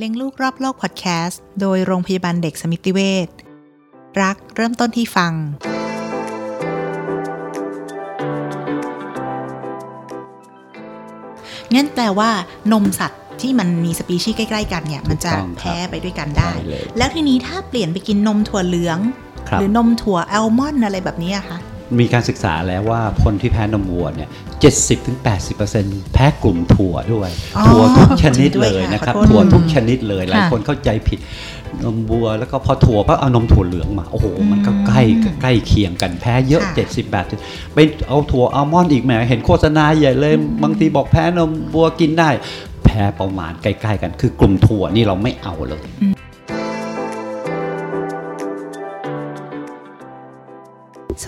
เลี้ยงลูกรอบโลกพอดแคสต์โดยโรงพยาบาลเด็กสมิติเวชรักเริ่มต้นที่ฟัง งั้นแปลว่านมสัตว์ที่มันมีสปีชีส์ใกล้ ๆ กันเนี่ย มันจะถูกต้องครับแพ้ไปด้วยกันได้ได้เลยแล้วทีนี้ถ้าเปลี่ยนไปกินนมถั่วเหลืองครับหรือนมถั่วอัลมอนด์อะไรแบบนี้อะคะ มีการศึกษาแล้วว่าคนที่แพ้นมวัวเนี่ย70-80%แพ้กลุ่มถั่วด้วยอ๋อถั่วทุกชนิดจริงด้เลวยยค่ะนะครับขอโทษถั่วทุกชนิดเลย หลายค่ะคนเข้าใจผิดนมวัวแล้วก็พอถั่วก็เอานมถั่วเหลืองมา โอ้โห มันก็ใกล้ใกล้เคียงกันแพ้เยอะค่ะ70 80ไปเอาถั่วอัลมอนด์อีกแหมเห็นโฆษณาใหญ่เลยบางทีบอกแพ้นมวัวกินได้ แพ้ประมาณใกล้ๆกัน คือกลุ่มถั่วนี่เราไม่เอาเลย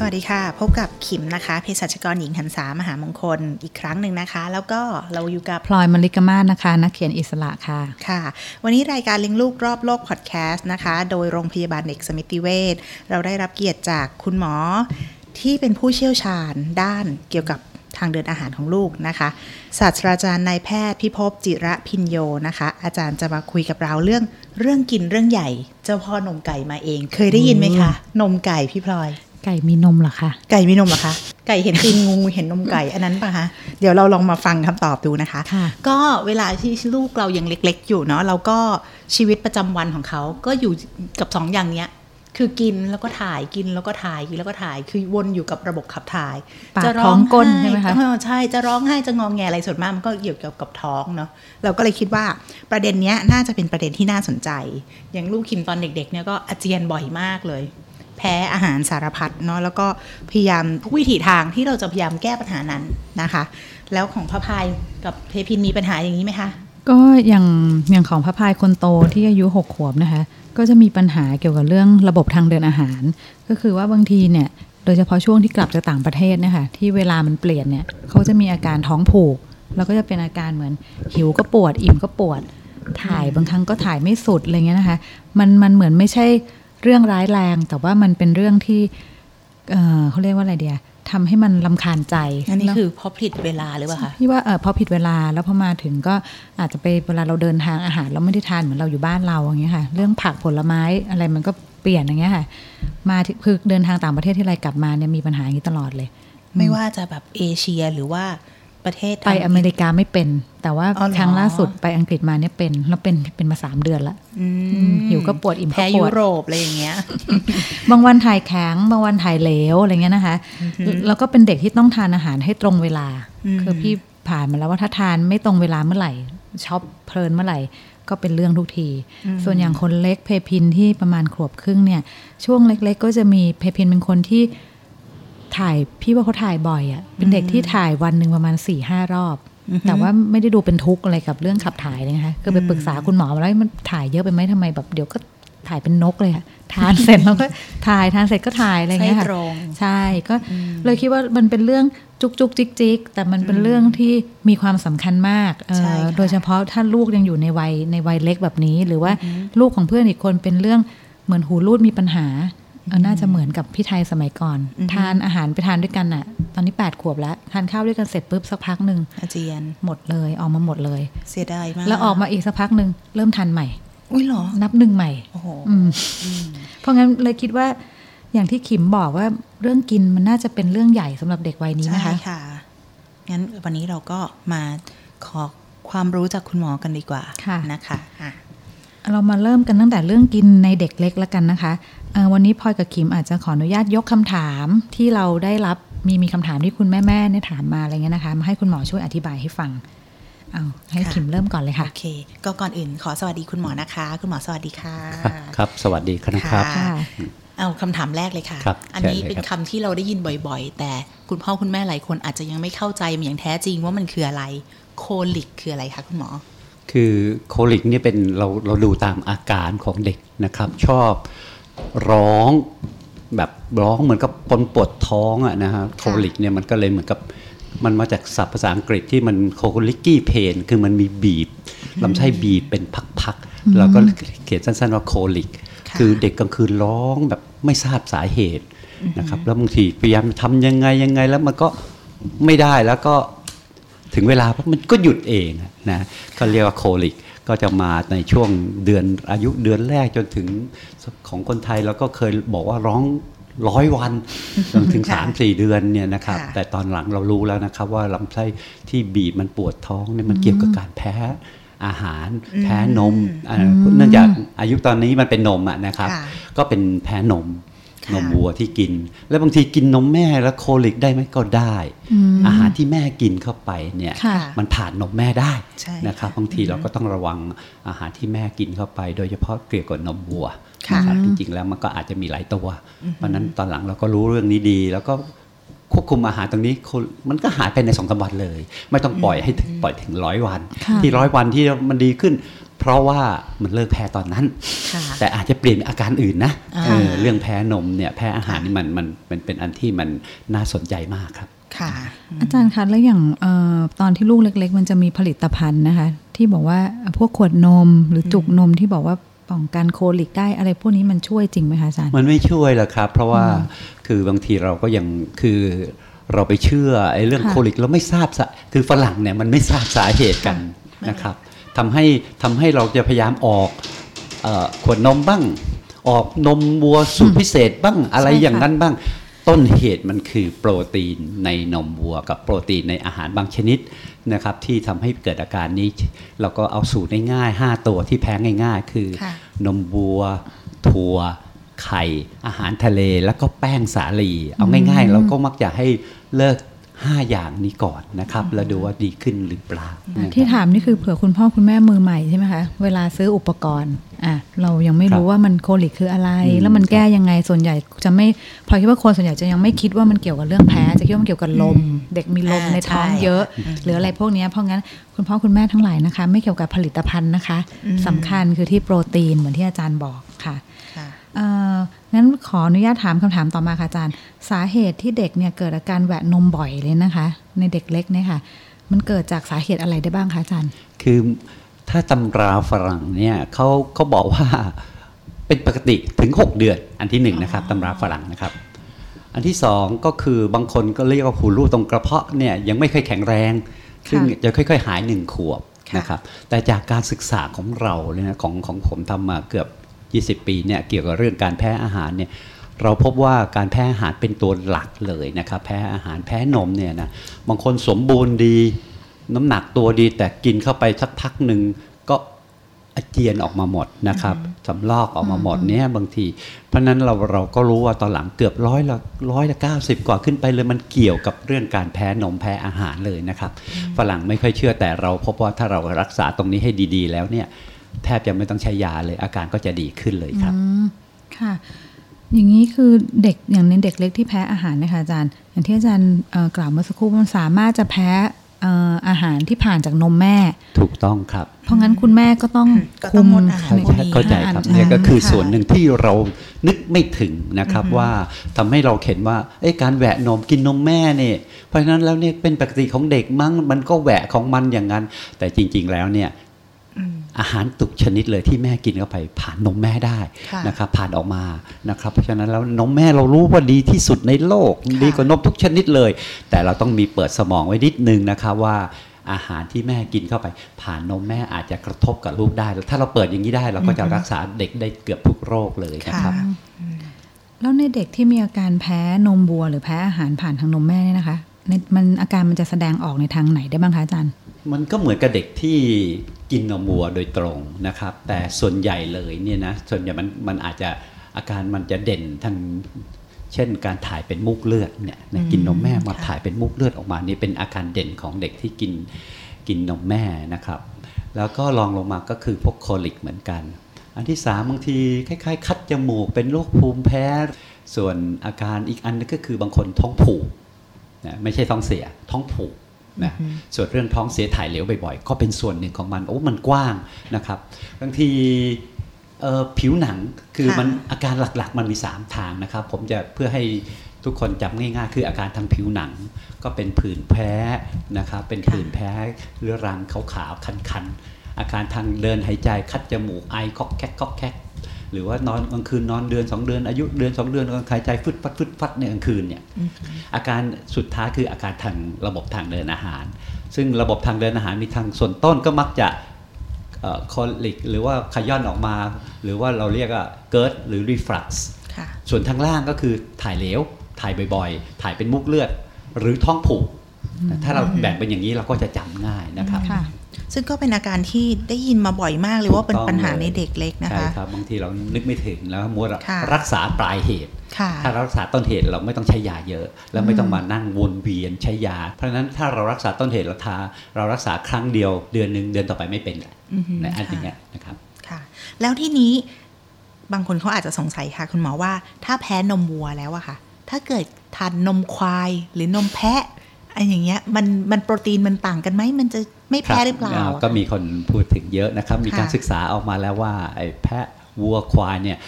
วัสดีค่ะ พบกับขิมนะคะเภสัชกรหญิงหันษามหามงคลอีกครั้งหนึ่งนะคะ แล้วก็เราอยู่กับพลอยมลิกมาศนะคะ นักเขียนอิสระค่ะค่ะ วันนี้รายการเลี้ยงลูกรอบโลกพอดแคสต์นะคะ โดยโรงพยาบาลเด็กสมิติเวชเราได้รับเกียรติจากคุณหมอที่เป็นผู้เชี่ยวชาญด้านเกี่ยวกับทางเดินอาหารของลูกนะคะ ศาสตราจารย์นายแพทย์พิภพจิระพินโยนะคะ อาจารย์จะมาคุยกับเราเรื่องเรื่องกินเรื่องใหญ่ เจ้าพ่อนมไก่มาเอง เคยได้ยินไหมคะ นมไก่พี่พลอย ไก่มีนมเหรอคะไก่มีนมเหรอคะไก่เห็นตีนงูเห็นนมไก่อันนั้นปะคะเดี๋ยวเราลองมาฟังคำตอบดูนะคะค่ะก็เวลาที่ลูกเรายังเล็ก ๆ อยู่เนาะเราก็ชีวิตประจำวันของเขาก็อยู่กับสองอย่างเนี้ยคือกินแล้วก็ถ่ายกินแล้วก็ถ่ายกินแล้วก็ถ่ายคือวนอยู่กับระบบขับถ่ายปากจะร้ท้อองงก้นไห้ใช่ไหมคะเออใช่จะร้องไห้จะงองแงอะไรส่วนมากมันก็เกี่ยวกับกับท้องเนาะเราก็เลยคิดว่าประเด็นเนี้ยน่าจะเป็นประเด็นที่น่าสนใจ อย่างลูกคิมตอนเด็กๆเนี่ยก็อาเจียนบ่อยมากเลย แพ้อาหารสารพัดเนาะแล้วก็พยายามทุกวิถีทางที่เราจะพยายามแก้ปัญหานั้นนะคะ แล้วของพระพายกับเทพินมีปัญหาอย่างนี้ไหมคะก็อย่างอย่างของพระพายคนโตที่อายุหกขวบนะคะ ก็จะมีปัญหาเกี่ยวกับเรื่องระบบทางเดินอาหาร ก็คือว่าบางทีเนี่ยโดยเฉพาะช่วงที่กลับจากต่างประเทศนะคะที่เวลามันเปลี่ยนเนี่ยเขาจะมีอาการท้องผูก แล้วก็จะเป็นอาการเหมือนหิวก็ปวด อิ่มก็ปวด ถ่ายบางครั้งก็ถ่ายไม่สุดอะไรเงี้ยนะคะ มันมันเหมือนไม่ใช่ เรื่องร้ายแรง แต่ว่ามันเป็นเรื่องที่เอ่อเขาเรียกว่าอะไรเดียทำให้มันลำคาญใจอันนี้แล้วคือเพราะผิดเวลาหรือเปล่าคะพี่ว่าเออพอผิดเวลาแล้วพอมาถึงก็อาจจะไปเวลาเราเดินทางอาหารเราไม่ได้ทานเหมือนเราอยู่บ้านเราอย่างเงี้ยค่ะ เรื่องผักผลไม้อะไรมันก็เปลี่ยนอย่างเงี้ยค่ะ มาที่คือเดินทางต่างประเทศที่ไรกลับมาเนี่ยมีปัญหาอย่างนี้ตลอดเลย ไม่ว่าจะแบบเอเชียหรือว่า ประเทศไปทางอเมริกาไม่เป็น แต่ว่าอ๋อเหรอครั้งล่าสุดไปอังกฤษมาเนี่ยเป็นแล้วเป็นเป็นมาสามเดือนละอืมหิวก็ปวดอิ่มก็ปวด แพ้ยุโรปอะไรอย่างเงี้ย บางวันถ่ายแข็งบางวันถ่ายเหลวอะไรเงี้ยนะคะ แล้วก็เป็นเด็กที่ต้องทานอาหารให้ตรงเวลาอืมคือพี่ผ่านมาแล้วว่าถ้าทานไม่ตรงเวลาเมื่อไหร่ช็อปเพลินเมื่อไหร่ก็เป็นเรื่องทุกที ส่วนอย่างคนเล็กเพพินที่ประมาณขวบครึ่งเนี่ย ช่วงเล็ก ๆ ก็จะมีเพพินเป็นคนที่ ถ่ายพี่ว่าเขาถ่ายบ่อยอะ่ะเป็นเด็กที่ถ่ายวันหนึ่งประมาณสี่ห้ารอบ แต่ว่าไม่ได้ดูเป็นทุกข์อะไรกับเรื่องขับถ่ายเลยนะคะคือไปปรึกษาคุณหมอมาแล้วมันถ่ายเยอะไปไหมทำไมแบบเดี๋ยวก็ถ่ายเป็นนกเลยอะทานเสร็จแล้วก็ถ่ายทานเสร็จก็ถ่ายอะไรอย่างเงี้ยค่ะไส้ตรงใช่ก็เลยคิดว่ามันเป็นเรื่องจุกจุกจิกจิกแต่มันเป็นเรื่องที่มีความสำคัญมากเอ่อใช่ค่ะโดยเฉพาะถ้าลูกยังอยู่ในวัยในวัยเล็กแบบนี้ หรือว่าลูกของเพื่อนอีกคนเป็นเรื่องเหมือนหูรูดมีปัญหาเออ น่าจะเหมือนกับพี่ไทยสมัยก่อน ทานอาหารไปทานด้วยกันน่ะตอนนี้แปดขวบแล้ว ทานข้าวด้วยกันเสร็จปุ๊บสักพักหนึ่งอาเจียนหมดเลยออกมาหมดเลย เสียดายมาก แล้วออกมาอีกสักพักหนึ่งเริ่มทานใหม่ อุ้ยเหรอ นับหนึ่งใหม่โอ้โหอืมเพราะงั้นเลยคิดว่าอย่างที่ขิมบอกว่าเรื่องกินมันน่าจะเป็นเรื่องใหญ่สำหรับเด็กวัยนี้ใช่นะคะค่ะงั้นวันนี้เราก็มาขอความรู้จากคุณหมอกันดีกว่าค่ะนะคะอะ เรามาเริ่มกันตั้งแต่เรื่องกินในเด็กเล็กแล้วกันนะคะเอ่อวันนี้พลอยกับขิมอาจจะขออนุญาตยกคำถามที่เราได้รับมีมีคำถามที่คุณแม่แม่ๆเนี่ยถามมาอะไรเงี้ยนะคะมาให้คุณหมอช่วยอธิบายให้ฟังเอาให้ค่ะขิมเริ่มก่อนเลยค่ะโอเค ก็ก่อนอื่นขอสวัสดีคุณหมอนะคะ คุณหมอสวัสดีค่ะ ครับครับสวัสดีครับค่ะค่ะเอาคำถามแรกเลยค่ะครับอันนี้เชิญเลยเป็นครับคำที่เราได้ยินบ่อยๆ แต่คุณพ่อคุณแม่หลายคนอาจจะยังไม่เข้าใจมันอย่างแท้จริงว่ามันคืออะไรcolic คืออะไรคะคุณหมอ คือ colic เนี่ยเป็นเราเราดูตามอาการของเด็กนะครับ ชอบร้องแบบร้องเหมือนกับปนปวดท้องอะนะฮะ colic เนี่ยมันก็เลยเหมือนกับมันมาจากศัพท์ภาษาอังกฤษที่มัน colicky pain คือมันมีบีบลำไส้บีบเป็นพักๆเราก็เขียนสั้นๆว่า colic ค่ะคือเด็กกลางคืนร้องแบบไม่ทราบสาเหตุนะครับแล้วบางทีพยายามทำยังไงยังไงแล้วมันก็ไม่ได้แล้วก็ ถึงเวลาปุ๊บมันก็หยุดเองนะก็เรียกว่าโคลิกก็ก็จะมาในช่วงเดือนอายุเดือนแรกจนถึงของคนไทยเราก็เคยบอกว่าร้องร้อยวันจนถึงค่ะสามสี่เดือนเนี่ยนะครับค่ะแต่ตอนหลังเรารู้แล้วนะครับ ว่าลำไส้ที่บีบมันปวดท้องเนี่ยมันเกี่ยวกับการแพ้อาหารแพ้นมอ่าเนื่องจากอายุตอนนี้มันเป็นนมอะนะครับค่ะก็เป็นแพ้นมค่ะ นมวัวที่กิน แล้วบางทีกินนมแม่แล้วโคลิกได้ไหมก็ได้ อาหารที่แม่กินเข้าไปเนี่ยค่ะมันผ่านนมแม่ได้ใช่นะครับค่ะบางทีเราก็ต้องระวังอาหารที่แม่กินเข้าไป โดยเฉพาะเกี่ยวกับนมวัวค่ะนะครับจริงๆแล้วมันก็อาจจะมีหลายตัว เพราะฉะนั้นตอนหลังเราก็รู้เรื่องนี้ดี แล้วก็ควบคุมอาหารตรงนี้คนมันก็หายไปในสองสามวันเลย ไม่ต้องปล่อยให้ถึงปล่อยถึงร้อยวันค่ะที่ร้อยวันที่มันดีขึ้น เพราะว่ามันเลิกแพ้ตอนนั้นค่ะแต่อาจจะเปลี่ยนอาการอื่นนะอ่าเออเรื่องแพ้นมเนี่ยแพ้อาหารนี่มันมันมันเป็นอันที่มันน่าสนใจมากครับค่ะอาจารย์คะแล้วอย่างเออตอนที่ลูกเล็ก ๆ มันจะมีผลิตภัณฑ์นะคะ ที่บอกว่าพวกขวดนมหรือจุกนมที่บอกว่าป้องกันโคลิกได้อะไรพวกนี้มันช่วยจริงไหมคะอาจารย์มันไม่ช่วยหรอกครับ เพราะว่าคือบางทีเราก็ยังคือเราไปเชื่อไอ้เรื่องค่ะโคลิกเราไม่ทราบสาคือฝรั่งเนี่ยมันไม่ทราบสาเหตุกันนะครับ ทำให้ทำให้เราจะพยายามออกเอ่อขวดนมบ้าง ออกนมวัวสูตรพิเศษบ้างอะไรใช่ค่ะอย่างนั้นบ้าง ต้นเหตุมันคือโปรตีนในนมวัว กับโปรตีนในอาหารบางชนิดนะครับ ที่ทำให้เกิดอาการนี้ เราก็เอาสูตรง่ายๆ5ตัวที่แพ้ง่าย ๆ คือค่ะนมวัว ถั่วไข่อาหารทะเลแล้วก็แป้งสาลี เอาง่าย ๆ เราก็มักจะให้เลิก 5 อย่างนี้ก่อนนะครับ แล้วดูว่าดีขึ้นหรือเปล่านะครับที่ถามนี่คือเผื่อคุณพ่อคุณแม่มือใหม่ใช่ไหมคะ เวลาซื้ออุปกรณ์อะเรายังไม่รู้ครับว่ามันโคลิกคืออะไรอืมแล้วมันแก้ยังไงส่วนใหญ่จะไม่พลอยคิดว่าคนส่วนใหญ่จะยังไม่คิดว่ามันเกี่ยวกับเรื่องแพ้จะคิดว่ามันเกี่ยวกับลม เด็กมีลมอ่าในท้องใช่เยอะ หรืออะไรพวกเนี้ยเพราะงั้นคุณพ่อคุณแม่ทั้งหลายนะคะ ไม่เกี่ยวกับผลิตภัณฑ์นะคะสำคัญคือที่โปรตีนเหมือนที่อาจารย์บอกค่ะค่ะเอ่อ งั้นขออนุญาตถามคำถามต่อมาค่ะอาจารย์ สาเหตุที่เด็กเนี่ยเกิดอาการแหวะนมบ่อยเลยนะคะ ในเด็กเล็กเนี่ยค่ะ มันเกิดจากสาเหตุอะไรได้บ้างคะอาจารย์ คือถ้าตำราฝรั่งเนี่ยเขาเขาบอกว่าเป็นปกติถึง 6 เดือน อันที่หนึ่งนะครับตำราฝรั่งนะครับ อันที่สองก็คือบางคนก็เรียกว่าหูรูดตรงกระเพาะเนี่ยยังไม่ค่อยแข็งแรง ซึ่งจะค่อย ๆ หายหนึ่งขวบค่ะนะครับแต่จากการศึกษาของเราเนี่ยนะของของผมทำมาเกือบ 20 ปีเนี่ยเกี่ยวกับเรื่องการแพ้อาหารเนี่ยเราพบว่าการแพ้อาหารเป็นตัวหลักเลยนะครับแพ้อาหารแพ้นมเนี่ยนะบางคนสมบูรณ์ดี น้ำหนักตัวดีแต่กินเข้าไปสักพักหนึ่งก็อาเจียนออกมาหมดนะครับสำลอกออกมาหมดเนี่ยบางที เพราะฉะนั้นเราเราก็รู้ว่าตอนหลังเกือบร้อยละร้อยละเก้าสิบกว่าขึ้นไปเลยมันเกี่ยวกับเรื่องการแพ้นมแพ้อาหารเลยนะครับฝรั่งไม่ค่อยเชื่อแต่เราพบว่าถ้าเรารักษาตรงนี้ให้ดี ๆ แล้วเนี่ย แทบจะไม่ต้องใช้ยาเลย อาการก็จะดีขึ้นเลยครับอืมค่ะ อย่างนี้คือเด็กอย่างในเด็กเล็กที่แพ้อาหารนะคะอาจารย์ อย่างที่อาจารย์เอ่อกล่าวเมื่อสักครู่มันสามารถจะแพ้เอ่ออาหารที่ผ่านจากนมแม่ ถูกต้องครับ เพราะงั้นคุณแม่ก็ต้องก็ต้องงดอาหารคุมพวกนี้เข้าใจครับาเนี่ยก็คือค่ะส่วนหนึ่งที่เรานึกไม่ถึงนะครับว่าทำให้เราเห็นว่าเอ้ยการแหวะนมกินนมแม่เนี่ยเพราะฉะนั้นแล้วเนี่ยเป็นปกติของเด็กมั้งมันก็แหวะของมันอย่างนั้น แต่จริง ๆ แล้วเนี่ย อาหารตุกชนิดเลยที่แม่กินเข้าไปผ่านนมแม่ได้ค่ะนะครับผ่านออกมานะครับเพราะฉะนั้นแล้วนมแม่เรารู้ว่าดีที่สุดในโลกค่ะดีกว่านมทุกชนิดเลย แต่เราต้องมีเปิดสมองไว้นิดนึงนะครับว่าอาหารที่แม่กินเข้าไป ผ่านนมแม่อาจจะกระทบกับลูกได้แล้วถ้าเราเปิดอย่างนี้ได้เราก็จะรักษาเด็กได้เกือบทุกโรคเลยนะครับค่ะแล้วในเด็กที่มีอาการแพ้นมวัวหรือแพ้อาหารผ่านทางนมแม่เนี่ยนะคะในมันอาการมันจะแสดงออกในทางไหนได้บ้างคะอาจารย์ มันก็เหมือนกับเด็กที่กินนมวัวโดยตรงนะครับ แต่ส่วนใหญ่เลยเนี่ยนะส่วนใหญ่มันมันอาจจะอาการมันจะเด่นทางเช่น การถ่ายเป็นมูกเลือดเนี่ยนะกินนมแม่มาค่ะถ่ายเป็นมูกเลือดออกมานี่เป็นอาการเด่นของเด็กที่กินกินนมแม่นะครับ แล้วก็รองลงมาก็คือพวกโคลิกเหมือนกัน อันที่สามบางทีคล้ายๆ คัดจมูกเป็นโรคภูมิแพ้ ส่วนอาการอีกอันนึงก็คือบางคนท้องผูกนะไม่ใช่ท้องเสียท้องผูก นะส่วนเรื่องท้องเสียถ่ายเหลวบ่อยๆก็เป็นส่วนหนึ่งของมันโอ้มันกว้างนะครับบางทีเอ่อผิวหนังคือค่ะมันอาการหลักๆ มันมี 3 ทางนะครับ ผมจะเพื่อให้ทุกคนจำง่ายๆ คืออาการทางผิวหนัง ก็เป็นผื่นแพ้นะครับเป็นผื่นแพ้เรื้อรังขาวๆคันๆอาการทางเดินหายใจคัดจมูกไอคอกแคกคอกแคก หรือว่านอนกลางคืนนอนเดือน 2 เดือนอายุเดือน 2 เดือนกลางหายใจฟึดฟัดฟึดฟัดในกลางคืนเนี่ยอาการสุดท้ายคืออาการทางระบบทางเดินอาหาร ซึ่งระบบทางเดินอาหารมีทางส่วนต้นก็มักจะคอลิกหรือว่าขย่อนออกมา หรือว่าเราเรียกว่าเกิร์ดหรือ reflux ค่ะส่วนทางล่างก็คือถ่ายเหลวถ่ายบ่อยๆ ถ่ายเป็นมุกเลือด หรือท้องผูกถ้าเราแบ่งเป็นอย่างนี้เราก็จะจำง่ายนะครับค่ะ ซึ่งก็เป็นอาการที่ได้ยินมาบ่อยมากเลยว่าเป็นถูกต้องปัญหาเลยในเด็กเล็กนะใช่คะครับบางทีเรานึกไม่ถึงแล้วมัวแต่ค่ะรักษาปลายเหตุค่ะถ้าเรารักษาต้นเหตุเราไม่ต้องใช้ยาเยอะ แล้วไม่ต้องมานั่งวนเวียนใช้ยา เพราะฉะนั้นถ้าเรารักษาต้นเหตุเราทาเรารักษาครั้งเดียวเดือนหนึ่งเดือนต่อไปไม่เป็นแหละอือหือในอันค่ะอย่างเงี้ยนะครับค่ะแล้วที่นี้บางคนเขาอาจจะสงสัยค่ะ คุณหมอว่าถ้าแพ้นมวัวแล้วอะค่ะ ถ้าเกิดทานนมควายหรือนมแพะ อะไรอย่างเงี้ยมันมันโปรตีนมันต่างกันไหมมันจะไม่แพ้หรือเปล่าคบอะก็มีคนพูดถึงเยอะนะครับ มีการค่ะศึกษาออกมาแล้วว่าไอ้แพะวัวควายเนี่ย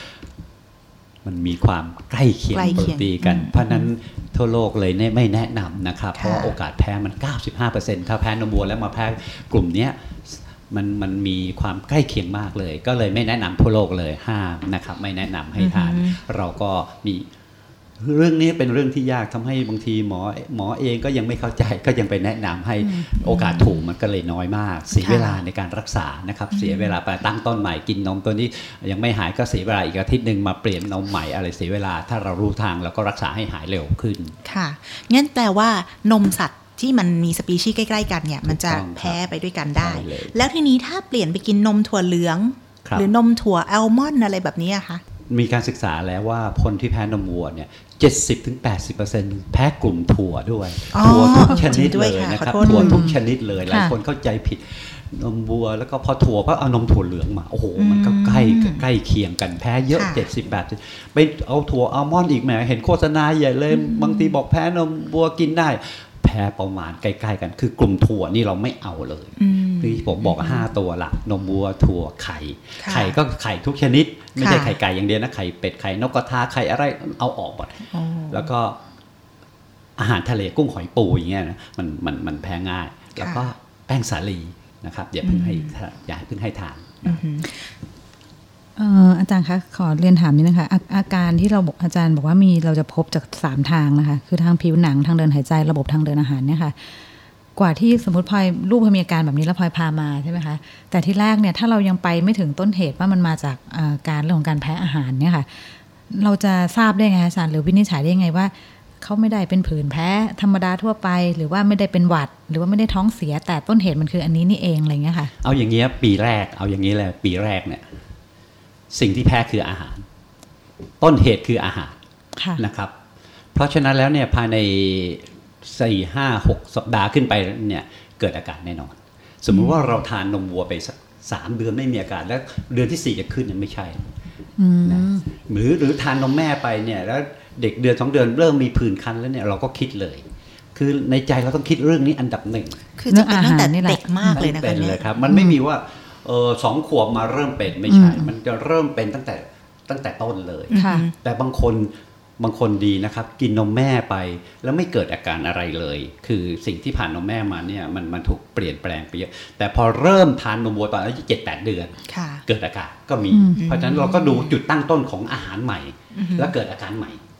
มันมีความใกล้เคียงใกล้โปรเคียงตีนกันอืมเพราะฉะนั้นทั่วโลกเลยเนี่ยไม่แนะนำนะครับค่ะเพราะว่าโอกาสแพ้มัน 95%ถ้าแพ้นมวัวแล้วมาแพ้กลุ่มเนี้ยมันมันมีความใกล้เคียงมากเลย ก็เลยไม่แนะนำทั่วโลกเลยห้ามนะครับ ไม่แนะนำให้ทาน เราก็มี เรื่องนี้เป็นเรื่องที่ยากทำให้บางทีหมอหมอเองก็ยังไม่เข้าใจก็ยังไปแนะนำให้โอกาสถูกมันก็เลยน้อยมาก เสียค่ะเวลาในการรักษานะครับ เสียเวลาไปตั้งต้นใหม่กินนมตัวนี้ยังไม่หายก็เสียเวลาอีกอาทิตย์หนึ่งมาเปลี่ยนนมใหม่อะไรเสียเวลาถ้าเรารู้ทางเราก็รักษาให้หายเร็วขึ้นค่ะงั้นแปลว่านมสัตว์ที่มันมีสปีชีส์ใกล้ ๆ กันเนี่ย มันจะถูกต้องครับแพ้ไปด้วยกันได้ใช่เลยแล้วทีนี้ถ้าเปลี่ยนไปกินนมถั่วเหลืองครับหรือนมถั่วอัลมอนด์อะไรแบบนี้อะคะมีการศึกษาแล้วว่าคนที่แพ้นมวัวเนี่ย 70-80%แพ้กลุ่มถั่วด้วยอ๋อถั่วทุกชนิดจริงด้เลวยยค่ะนะครับขอโทษถั่วอืมทุกชนิดเลยหลายค่ะคนเข้าใจผิดนมวัวแล้วก็พอถั่วก็เอานมถั่วเหลืองมา โอ้โห มันก็ใกล้อืมใกล้เคียงกันแพ้เยอะค่ะ70 80ไปเอาถั่วอัลมอนด์อีกแหมเห็นโฆษณาใหญ่เลย บางทีบอกแพ้นมวัวกินได้ แพ้ประมาณใกล้ ๆ กัน คือกลุ่มถั่วนี่เราไม่เอาเลยอืม ที่ผมบอก5ตัวหลักนมวัวถั่วไข่ค่ะไข่ก็ไข่ทุกชนิด ไม่ใช่ค่ะไข่ไก่อย่างเดียวนะไข่เป็ดไข่นกกระทาไข่อะไรเอาออกหมดอ๋อแล้วก็อาหารทะเลกุ้งหอยปูอย่างเงี้ยนะมันมันมันแพ้ง่าย แล้วก็แป้งสาลีนะครับอย่าเพิ่งให้ทานอย่าเพิ่งให้ทานอือหือเอ่ออาจารย์คะขอเรียนถามนิดนะคะอาอาการที่เราบอกอาจารย์บอกว่ามีเราจะพบจากสามทางนะคะ คือทางผิวหนังทางเดินหายใจระบบทางเดินอาหารเนี่ยค่ะ กว่าที่สมมติพลอยลูกพลอยมีอาการแบบนี้แล้วพลอยพามาใช่ไหมคะแต่ที่แรกเนี่ยถ้าเรายังไปไม่ถึงต้นเหตุว่ามันมาจากอ่าการเรื่องของการแพ้อาหารเนี่ยค่ะเราจะทราบได้ไงคะอาจารย์หรือวินิจฉัยได้ยังไงว่าเขาไม่ได้เป็นผื่นแพ้ธรรมดาทั่วไป หรือว่าไม่ได้เป็นหวัด หรือว่าไม่ได้ท้องเสียแต่ต้นเหตุมันคืออันนี้นี่เองอะไรเงี้ยค่ะเอาอย่างเงี้ยปีแรกเอาอย่างนี้เลยปีแรกเนี่ยสิ่งที่แพ้คืออาหาร ต้นเหตุคืออาหารค่ะนะครับ เพราะฉะนั้นแล้วเนี่ยภายใน สี่ห้าหกสัปดาห์ขึ้นไปเนี่ยเกิดอาการแน่นอน สมมุติว่าเราทานนมวัวไปสักสามเดือนไม่มีอาการแล้วเดือนที่สี่จะขึ้นเนี่ยไม่ใช่อืมนะหรือหรือทานนมแม่ไปเนี่ยแล้วเด็กเดือนสองเดือนเริ่มมีผื่นคันแล้วเนี่ยเราก็คิดเลย คือในใจเราต้องคิดเรื่องนี้อันดับหนึ่งคือจะเป็นตั้งแต่เรื่องอาหารนี่แหละเด็กมากเลยนะคะเป็นเนี่เลยยครับ มันไม่มีว่าเออสองขวบมาเริ่มเป็นไม่ใช่ มันจะเริ่มเป็นตั้งแต่ตั้งแต่ต้นเลยค่ะแต่บางคน บางคนดีนะครับ กินนมแม่ไปแล้วไม่เกิดอาการอะไรเลย คือสิ่งที่ผ่านนมแม่มาเนี่ยมันมันถูกเปลี่ยนแปลงไปเยอะแต่พอเริ่มทานนมวัวตอนอายุเจ็ดแปดเดือนค่ะเกิดอาการก็มีอืมเพราะฉะนั้นเราก็ดูจุดตั้งต้นของอาหารใหม่ แล้วเกิดอาการใหม่ค่ะ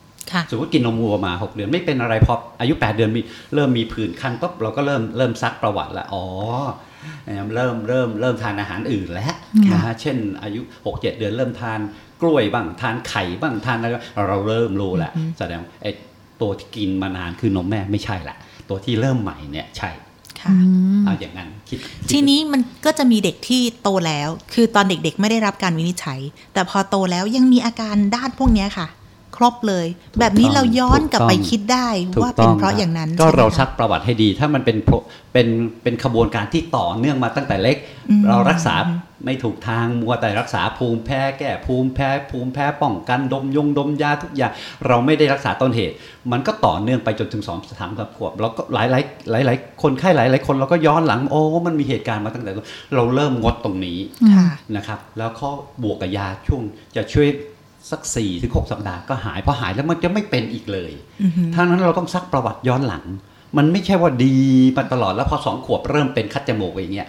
สมมติกินนมวัวมา 6 เดือนไม่เป็นอะไรพออายุ 8 เดือนมีเริ่มมีผื่นคันปุ๊บเราก็เริ่มเริ่มซักประวัติแล้วอ๋อเริ่มเริ่มเริ่มทานอาหารอื่นแล้วค่ะนะฮะเช่น อายุ 6 7 เดือนเริ่มทานกล้วยบ้างทานไข่บ้างทานอะไรเราเริ่มรู้แล้วแสดงไอ้ตัวที่กินมานานคือนมแม่ไม่ใช่ละตัวที่เริ่มใหม่เนี่ยใช่ค่ะเอาอย่างนั้นคิดคิดทีนี้มันก็จะมีเด็กที่โตแล้ว คือตอนเด็กๆ ไม่ได้รับการวินิจฉัย แต่พอโตแล้วยังมีอาการด้านพวกเนี้ยค่ะ ครบเลย แบบนี้เราย้อนกลับไปคิดได้ถูกว่าเป็นต้องเพราะคบอย่างนั้น ก็ใช่ไหมเราคะซักประวัติให้ดี ถ้ามันเป็นโปรเป็นเป็นขบวนการที่ต่อเนื่องมาตั้งแต่เล็กอืมเรารักษาไม่ถูกทางมัวแต่รักษาภูมิแพ้แก้ภูมิแพ้ภูมิแพ้ป้องกันดมยงดมยาทุกอย่างเราไม่ได้รักษาต้นเหตุ มันก็ต่อเนื่องไปจนถึงสองสามสามขวบแล้วก็หลายหลายหลายหลายคนไข้หลายหลายคนเราก็ย้อนหลังโอ้มันมีเหตุการณ์มาตั้งแต่ต้นเราเริ่มงดตรงนี้ค่ะนะครับ แล้วเขาบวกกับยาช่วงจะช่วย สัก4ี่ถึงหสัปดาห์ก็หายพอหายแล้วมันจะไม่เป็นอีกเลยอือหือทั้งนั้นเราต้องซักประวัติย้อนหลัง มันไม่ใช่ว่าดีมาตลอดแล้วพอสองขวบเริ่มเป็นคัดจมูกอย่างเงี้ย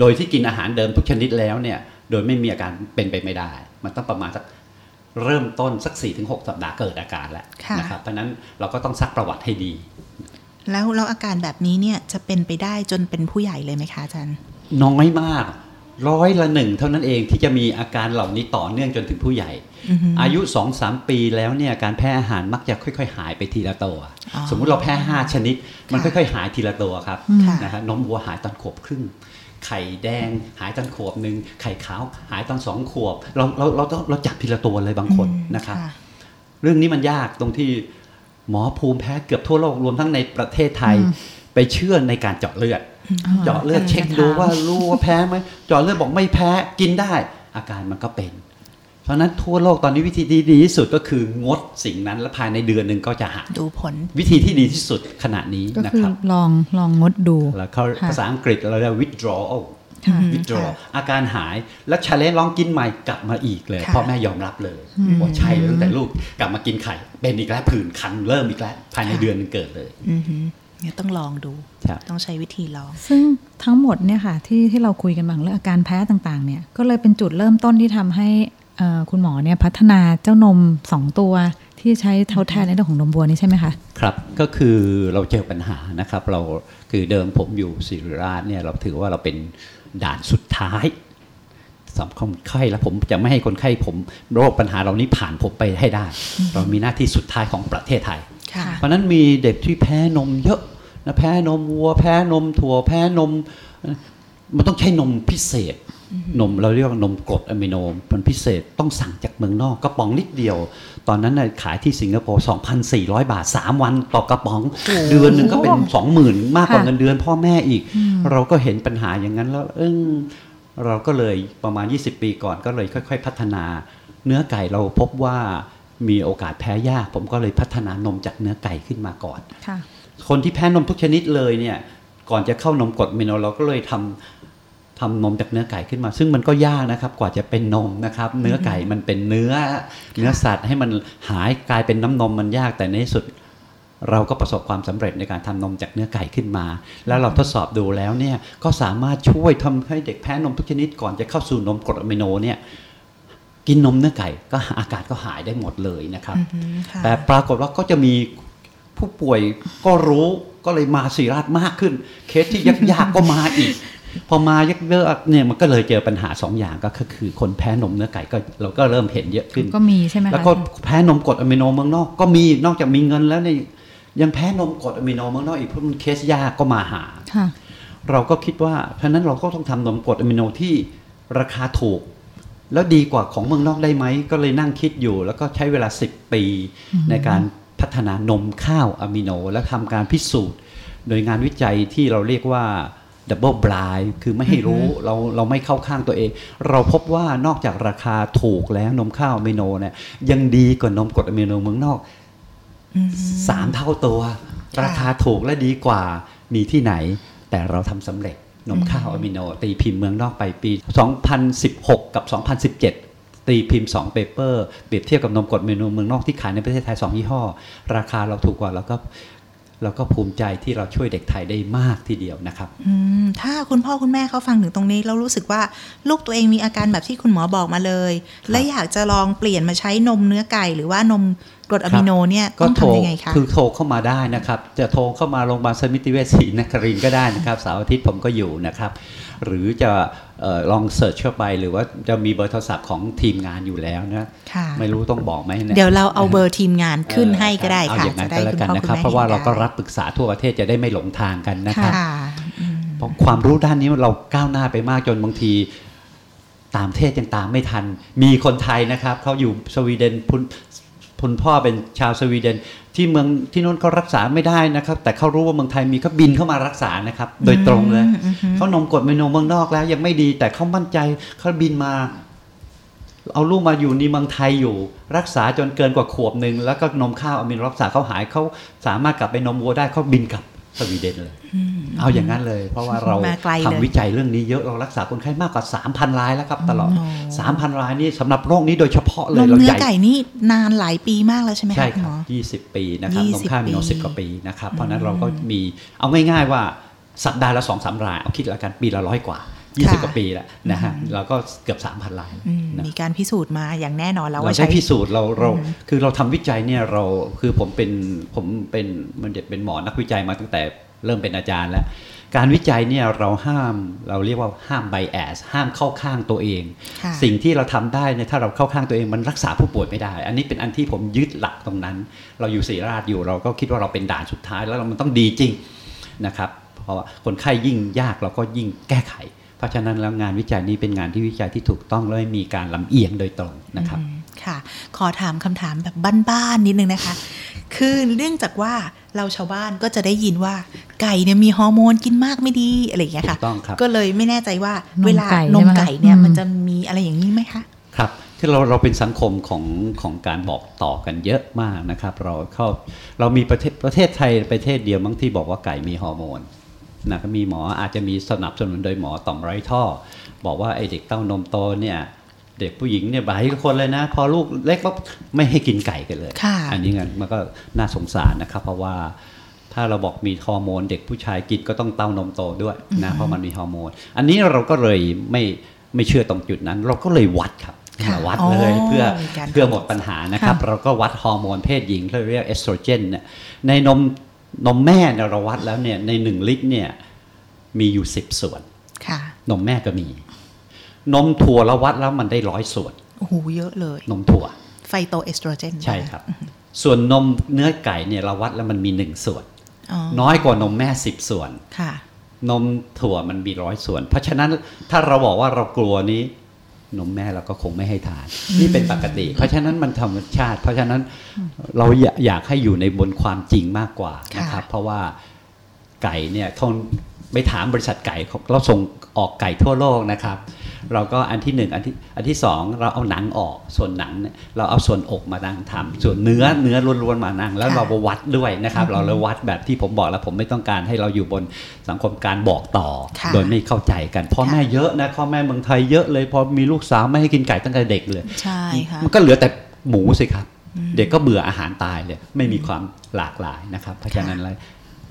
โดยที่กินอาหารเดิมทุกชนิดแล้วเนี่ย โดยไม่มีอาการเป็นไปไม่ได้ มันต้องประมาณสักเริ่มต้นสัก4ี่ถึงหสัปดาห์เกิดอาการแล้วค่ะนะครับเพราะฉะนั้นเราก็ต้องซักประวัติให้ดี แล้วแล้วอาการแบบนี้เนี่ยจะเป็นไปได้จนเป็นผู้ใหญ่เลยไหมคะอาจารย์น้อยมาก ร้อยละหนึ่งเท่านั้นเองที่จะมีอาการเหล่านี้ต่อเนื่องจนถึงผู้ใหญ่ อายุ2อสปีแล้วเนี่ยการแพ้อาหารมักจะค่อย ๆ หายไปทีละตัวอ๋อสมมุติเราแพ้5ชนิด มันค่ะค่อยๆ หายทีละตัวครับค่ะนะฮะนมวัวหายตอนขวบครึ่งไข่แดงหายตอนขวบหนึ่งไข่ขาวหายตอนสองขวบ เราเราเราต้องเราจับทีละตัวเลยบางคนนะครับเรื่องนี้มันยากตรงที่หมอภูมิแพ้เกือบทั่วโลกรวมทั้งในประเทศไทย ไปเชื่อในการเจาะเลือด เจาะเลือดเช็คดูว่ารู้ว่าแพ้ไหมเจาะเลือดบอกไม่แพ้กินได้ อาการมันก็เป็น เพราะฉะนั้นทั่วโลกตอนนี้วิธีที่ดีที่สุดก็คืองดสิ่งนั้นและภายในเดือนหนึ่งก็จะหายดูผล วิธีที่ดีที่สุดขณะนี้ก็นะคือครับลองลองงดดูแล้วเขาค่ะภาษาอังกฤษเราเรียก withdrawal ค่ะ withdraw ค่ะอาการหายแล้วชาเลนลองกินใหม่กลับมาอีกเลยค่ะพ่อแม่ยอมรับเลยว่าใช่เลยตั้งแต่ลูกกลับมากินไข่ เป็นอีกแล้วผื่นคันเริ่มอีกแล้วภายในเดือนหนึงเกิดเลยอือหือ เนี่ยต้องลองดูครับต้องใช้วิธีลอง ซึ่งทั้งหมดเนี่ยค่ะที่ที่เราคุยกันบางเรื่องอาการแพ้ต่างๆ เนี่ยก็เลยเป็นจุดเริ่มต้นที่ทำให้เอ่อคุณหมอเนี่ยพัฒนาเจ้านมสองตัวที่ใช้ทดแทนในเรื่องของนมวัวนี่ใช่ไหมคะ ครับก็คือเราเจอปัญหานะครับ เราคือเดิมผมอยู่ศิริราชเนี่ยเราถือว่าเราเป็นด่านสุดท้ายสำหรับคนไข้แล้วผมจะไม่ให้คนไข้ผมโรคปัญหาเหล่านี้ผ่านผมไปให้ได้ เรามีหน้าที่สุดท้ายของประเทศไทยค่ะ เพราะฉะนั้นมีเด็กที่แพ้นมเยอะนะแพ้นมวัวแพ้นมถั่วแพ้นม มันต้องใช้นมพิเศษ นมเราเรียกว่านมกรดอะมิโนมันพิเศษต้องสั่งจากเมืองนอกกระป๋องนิดเดียว ตอนนั้นน่ะขายที่สิงคโปร์ 2,400 บาท 3 วันต่อกระป๋อง เดือนหนึ่งก็เป็น 20,000 มากกว่าค่ะเงินเดือนพ่อแม่อีก เราก็เห็นปัญหาอย่างนั้นแล้วเออเราก็เลยประมาณ 20 ปีก่อนก็เลยค่อย ๆ พัฒนา เนื้อไก่เราพบว่า มีโอกาสแพ้ยาก ผมก็เลยพัฒนานมจากเนื้อไก่ขึ้นมาก่อนค่ะคนที่แพ้นมทุกชนิดเลยเนี่ยก่อนจะเข้านมกรดอะมิโนเราก็เลยทำทำนมจากเนื้อไก่ขึ้นมา ซึ่งมันก็ยากนะครับ กว่าจะเป็นนมนะครับ เนื้อไก่มันเป็นเนื้อ เนื้อสัตว์ให้มันหายกลายเป็นน้ำนมมันยากแต่ในที่สุด เราก็ประสบความสำเร็จในการทำนมจากเนื้อไก่ขึ้นมา แล้วเราทดสอบดูแล้วเนี่ยก็สามารถช่วยทำให้เด็กแพ้นมทุกชนิดก่อนจะเข้าสู่นมกรดอะมิโนเนี่ย กินนมเนื้อไก่ก็อาการก็หายได้หมดเลยนะครับอือหือค่ะแต่ปรากฏว่าก็จะมีผู้ป่วยก็รู้ก็เลยมาศิริราชมากขึ้น เคสที่ยากๆก็มาอีก พอมาเยอะๆเนี่ยมันก็เลยเจอปัญหาสองอย่างก็คือคนแพ้นมเนื้อไก่ก็เราก็เริ่มเห็นเยอะขึ้นก็มีใช่ไหมคะแล้วก็แพ้นมกรดอะมิโนเมืองนอกก็มีนอกจากมีเงินแล้วเนี่ยยังแพ้นมกรดอะมิโนเมืองนอกอีกเพราะมันเคสยากก็มาหาค่ะเราก็คิดว่าเพราะฉะนั้นเราก็ต้องทำนมกรดอะมิโนที่ราคาถูก แล้วดีกว่าของเมืองนอกได้ไหม ก็เลยนั่งคิดอยู่ แล้วก็ใช้เวลา 10 ปีในการพัฒนานมข้าวอะมิโน และทำการพิสูจน์ โดยงานวิจัยที่เราเรียกว่า double blind คือไม่ให้รู้เราเราไม่เข้าข้างตัวเอง เราพบว่านอกจากราคาถูกแล้วนมข้าวอะมิโนเนี่ยยังดีกว่านมกรดอะมิโนเมืองนอกอืมสามเท่าตัวค่ะราคาถูกและดีกว่ามีที่ไหน แต่เราทำสำเร็จ นมข้าวอะมิโน ตีพิมพ์เมืองนอกไปปี 2016 กับ 2017 ตีพิมพ์ 2 paper เปรียบเทียบกับนมกรดอะมิโนเมืองนอกที่ขายในประเทศไทย 2 ยี่ห้อ ราคาเราถูกกว่าเราก็เราก็ภูมิใจที่เราช่วยเด็กไทยได้มากทีเดียวนะครับอืมถ้าคุณพ่อคุณแม่เขาฟังถึงตรงนี้แล้วรู้สึกว่าลูกตัวเองมีอาการแบบที่คุณหมอบอกมาเลย และอยากจะลองเปลี่ยนมาใช้นมเนื้อไก่หรือว่านม กรดอะมิโนเนี่ยต้องโทรทำยังไงคะคือโทรเข้ามาได้นะครับ จะโทรเข้ามาโรงพยาบาลสมิติเวชศรีนครินทร์ก็ได้นะครับเสาร์อาทิตย์ผมก็อยู่นะครับ หรือจะเออลองเสิร์ชเข้าไปหรือว่าจะมีเบอร์โทรศัพท์ของทีมงานอยู่แล้วนะค่ะไม่รู้ต้องบอกไหมนี่เดี๋ยวเราเอาเบอร์ทีมงานขึ้นให้ก็ได้เอาค่ะอย่างนั้นจะก็ได้แล้วคุณกันพ่อนะคุณครับแม่เพราะว่าเราก็ห็นได้รับปรึกษาทั่วประเทศจะได้ไม่หลงทางกันนะครับค่ะอืมเพราะความรู้ด้านนี้เราก้าวหน้าไปมากจนบางทีต่างประเทศยังตามไม่ทัน มีคนไทยนะครับเขาอยู่สวีเดน คุณคุณพ่อเป็นชาวสวีเดน ที่เมืองที่นู้นเขารักษาไม่ได้นะครับ แต่เขารู้ว่าเมืองไทยมีเขาบินเข้ามารักษานะครับ โดยตรงเลยอืมอืมเขานมกดเมนูเมืองนอกแล้ว ยังไม่ดีแต่เขามั่นใจเขาบินมา เอาลูกมาอยู่ในเมืองไทยอยู่ รักษาจนเกินกว่าขวบหนึ่งแล้วก็นมข้าวอามินรักษาเขาหายเขาสามารถกลับไปนมวัวได้เขาบินกลับ สวีเดนเลย เอาอย่างนั้นเลย เพราะว่าเรามาไกลเลยทำวิจัยเรื่องนี้เยอะเรารักษาคนไข้มากกว่า 3,000 รายแล้วครับ ตลอดโอ้3,000 รายนี่สำหรับโรคนี้โดยเฉพาะเลนยมเราเนื้ใหอญ่ไก่นี่นานหลายปีมากแล้วใช่ไหมใช่คะคุคณหมรัอบ20 ปีนะครับนม20ข้าวมีโนปีสิบกว่าปีนะครับ เพราะฉะนั้นเราก็มีเอาง่ายๆว่าสัปดาห์ละสองสามรายเอาคิดละกันปีละร้อยกว่า 20 กว่าปีแล้วนะฮะเราก็เกือบ 3,000รายอืมนะมีการพิสูจน์มาอย่างแน่นอนแล้วเราว่าใช้ใช้พิสูจน์เราเราคือเราทำวิจัยเนี่ยเราคือผมเป็นผมเป็นมันจะเป็นหมอนักวิจัยมาตั้งแต่เริ่มเป็นอาจารย์แล้ว การวิจัยเนี่ยเราห้ามเราเรียกว่าห้ามไบแอสห้ามเข้าข้างตัวเองค่ะสิ่งที่เราทำได้เนี่ยถ้าเราเข้าข้างตัวเองมันรักษาผู้ป่วยไม่ได้ อันนี้เป็นอันที่ผมยึดหลักตรงนั้น เราอยู่ศรีราชอยู่เราก็คิดว่าเราเป็นด่านสุดท้ายแล้วมันต้องดีจริงนะครับเพราะว่าคนไข้ยิ่งยากเราก็ยิ่งแก้ไข เพราะฉะนั้นแล้วงานวิจัยนี้เป็นงานที่วิจัยที่ถูกต้องและไม่มีการลำเอียงโดยตรงนะครับอืมค่ะ ขอถามคำถามแบบบ้านๆนิดนึงนะคะ คือเนื่องจากว่าเราชาวบ้านก็จะได้ยินว่าไก่เนี่ยมีฮอร์โมนกินมากไม่ดีอะไรอย่างเงี้ยค่ะถูกต้องครับก็เลยไม่แน่ใจว่านมเวลาไก่นมใช่ไหมไก่เนี่ยอืมมันจะมีอะไรอย่างนี้ไหมคะครับที่เราเราเป็นสังคมของของการบอกต่อกันเยอะมากนะครับ เราเข้าเรามีประเทศประเทศไทยประเทศเดียวมั้งที่บอกว่าไก่มีฮอร์โมน นะครับมีหมออาจจะมีสนับสนุนโดยหมอต่อมไร้ท่อ บอกว่าไอเด็กเต้านมโตเนี่ยเด็กผู้หญิงเนี่ยหลายคนเลยนะ พอลูกเล็กก็ไม่ให้กินไก่กันเลยค่ะอันนี้งั้นมันก็น่าสงสารนะครับ เพราะว่าถ้าเราบอกมีฮอร์โมน เด็กผู้ชายกินก็ต้องเต้านมโตด้วยนะเพราะมันมีฮอร์โมน อันนี้เราก็เลยไม่ไม่เชื่อตรงจุดนั้น เราก็เลยวัดครับค่ะวัดเลยอ๋อเพื่อมีการเพื่อหมดปัญหานะครับค่ะเราก็วัดฮอร์โมนเพศหญิงเราเรียกเอสโตรเจนเนี่ยในนม นมแม่เนี่ยเราวัดแล้วเนี่ยในหนึ่งลิตรเนี่ยมีอยู่สิบส่วนค่ะนมแม่ก็มี นมถั่วเราวัดแล้วมันได้ร้อยส่วนโอ้โหเยอะเลย นมถั่ว ไฟโตเอสโตรเจน ใช่ครับ ส่วนนมเนื้อไก่เนี่ยเราวัดแล้วมันมีหนึ่งส่วนอ๋อน้อยกว่านมแม่สิบส่วนค่ะ นมถั่วมันมีร้อยส่วน เพราะฉะนั้นถ้าเราบอกว่าเรากลัวนี้ นมแม่เราก็คงไม่ให้ทาน นี่เป็นปกติ เพราะฉะนั้นมันธรรมชาติ เพราะฉะนั้นเราอยากอยากให้อยู่ในบนความจริงมากกว่านะครับ เพราะว่าไก่เนี่ยทนไปถามบริษัทไก่เราส่งออกไก่ทั่วโลกนะครับ เราก็อันที่หนึ่งอันที่อันที่สองเราเอาหนังออกส่วนหนังเนี่ยเราเอาส่วนอกมานั่งทำส่วนเนื้อเนื้อล้วนๆมานั่งแล้วค่ะเราวัดด้วยนะครับ เราเลยวัดแบบที่ผมบอกแล้วผมไม่ต้องการให้เราอยู่บนสังคมการบอกต่อค่ะโดยไม่เข้าใจกันพ่อค่ะแม่เยอะนะพ่อแม่เมืองไทยเยอะเลยพอมีลูกสาวไม่ให้กินไก่ตั้งแต่เด็กเลยใช่ค่ะมันก็เหลือแต่หมูสิครับ เด็กก็เบื่ออาหารตายเลยไม่มีความหลากหลายนะครับเพราะฉะนั้นแล้ว